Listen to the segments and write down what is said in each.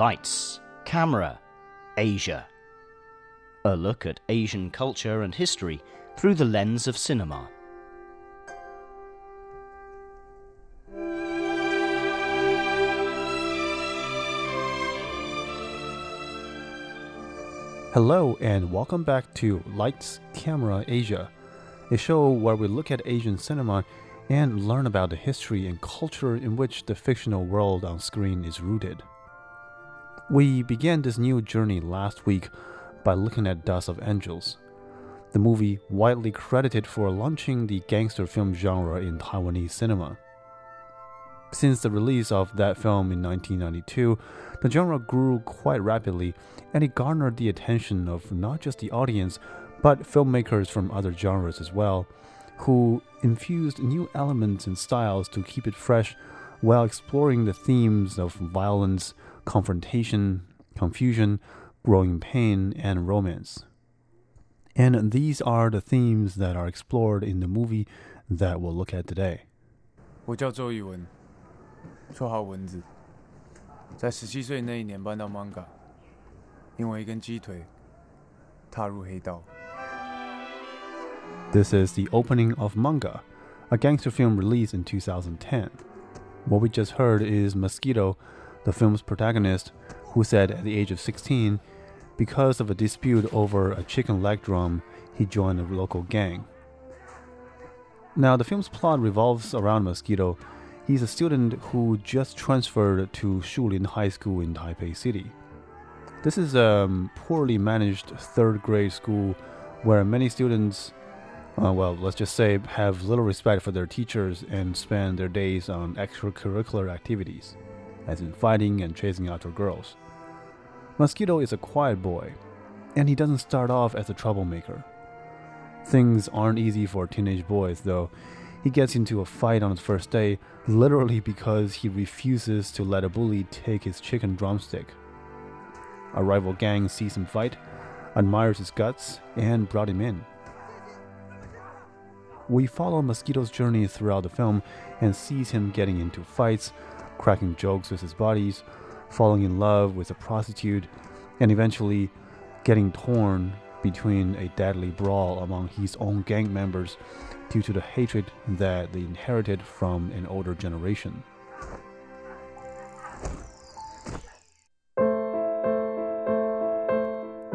Lights, Camera, Asia. A look at Asian culture and history through the lens of cinema. Hello, and welcome back to Lights, Camera, Asia, a show where we look at Asian cinema and learn about the history and culture in which the fictional world on screen is rooted. We began this new journey last week by looking at Dust of Angels, the movie widely credited for launching the gangster film genre in Taiwanese cinema. Since the release of that film in 1992, the genre grew quite rapidly and it garnered the attention of not just the audience, but filmmakers from other genres as well, who infused new elements and styles to keep it fresh while exploring the themes of violence, confrontation, confusion, growing pain, and romance. And these are the themes that are explored in the movie that we'll look at today. 我叫周宇文，绰号蚊子。在十七岁那一年搬到 Monga，因为一根鸡腿，踏入黑道。This is the opening of Monga, a gangster film released in 2010. What we just heard is Mosquito, the film's protagonist, who said at the age of 16, because of a dispute over a chicken leg drum, he joined a local gang. Now, the film's plot revolves around Mosquito. He's a student who just transferred to Shulin High School in Taipei City. This is a poorly managed third grade school where many students uh, well, let's just say, have little respect for their teachers and spend their days on extracurricular activities, as in fighting and chasing after girls. Mosquito is a quiet boy, and he doesn't start off as a troublemaker. Things aren't easy for teenage boys, though. He gets into a fight on his first day literally because he refuses to let a bully take his chicken drumstick. A rival gang sees him fight, admires his guts, and brought him in we follow Mosquito's journey throughout the film and sees him getting into fights, cracking jokes with his buddies, falling in love with a prostitute, and eventually getting torn between a deadly brawl among his own gang members due to the hatred that they inherited from an older generation.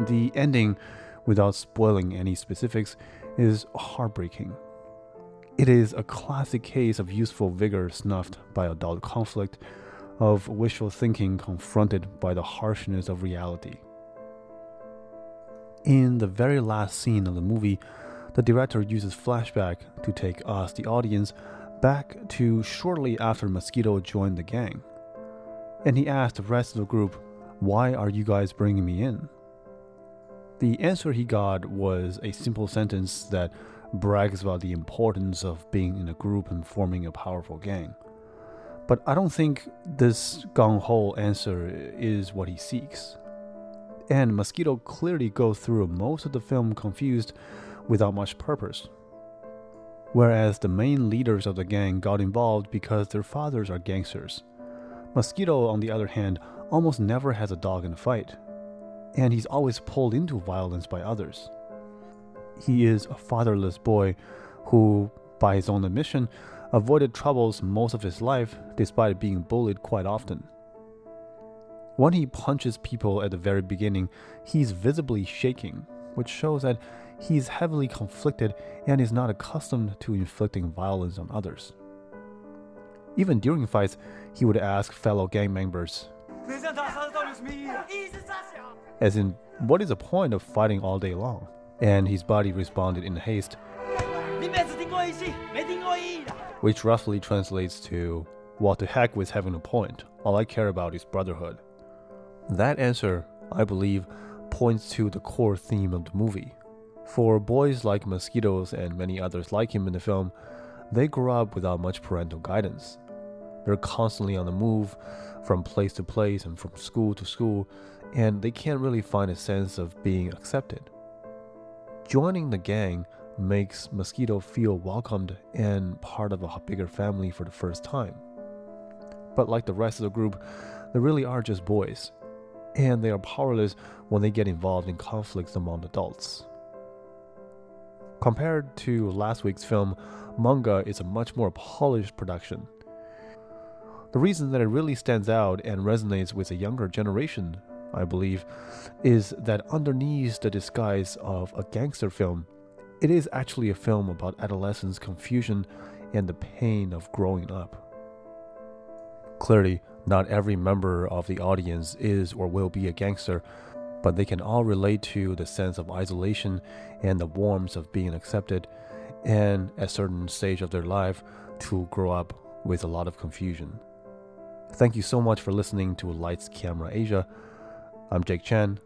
The ending, without spoiling any specifics, is heartbreaking. It is a classic case of youthful vigor snuffed by adult conflict, of wishful thinking confronted by the harshness of reality. In the very last scene of the movie, the director uses flashback to take us, the audience, back to shortly after Mosquito joined the gang. And he asked the rest of the group, Why are you guys bringing me in? The answer he got was a simple sentence that brags about the importance of being in a group and forming a powerful gang. But I don't think this gung ho answer is what he seeks. And Mosquito clearly goes through most of the film confused without much purpose. Whereas the main leaders of the gang got involved because their fathers are gangsters. Mosquito, on the other hand, almost never has a dog in a fight, and he's always pulled into violence by others he is a fatherless boy who, by his own admission, avoided troubles most of his life despite being bullied quite often. When he punches people at the very beginning, he's visibly shaking, which shows that he's heavily conflicted and is not accustomed to inflicting violence on others. Even during fights, he would ask fellow gang members, as in, what is the point of fighting all day long? And his body responded in haste, which roughly translates to, What the heck with having a point? All I care about is brotherhood. That answer, I believe, points to the core theme of the movie. For boys like Mosquitoes and many others like him in the film, they grow up without much parental guidance. They're constantly on the move, from place to place and from school to school, and they can't really find a sense of being accepted. Joining the gang makes Mosquito feel welcomed and part of a bigger family for the first time. But like the rest of the group, they really are just boys, and they are powerless when they get involved in conflicts among adults. Compared to last week's film, Monga is a much more polished production. The reason that it really stands out and resonates with a younger generation, I believe, is that underneath the disguise of a gangster film, it is actually a film about adolescence confusion and the pain of growing up. Clearly, not every member of the audience is or will be a gangster, but they can all relate to the sense of isolation and the warmth of being accepted, and at certain stage of their life to grow up with a lot of confusion. Thank you so much for listening to Lights Camera Asia. I'm Jake Chen.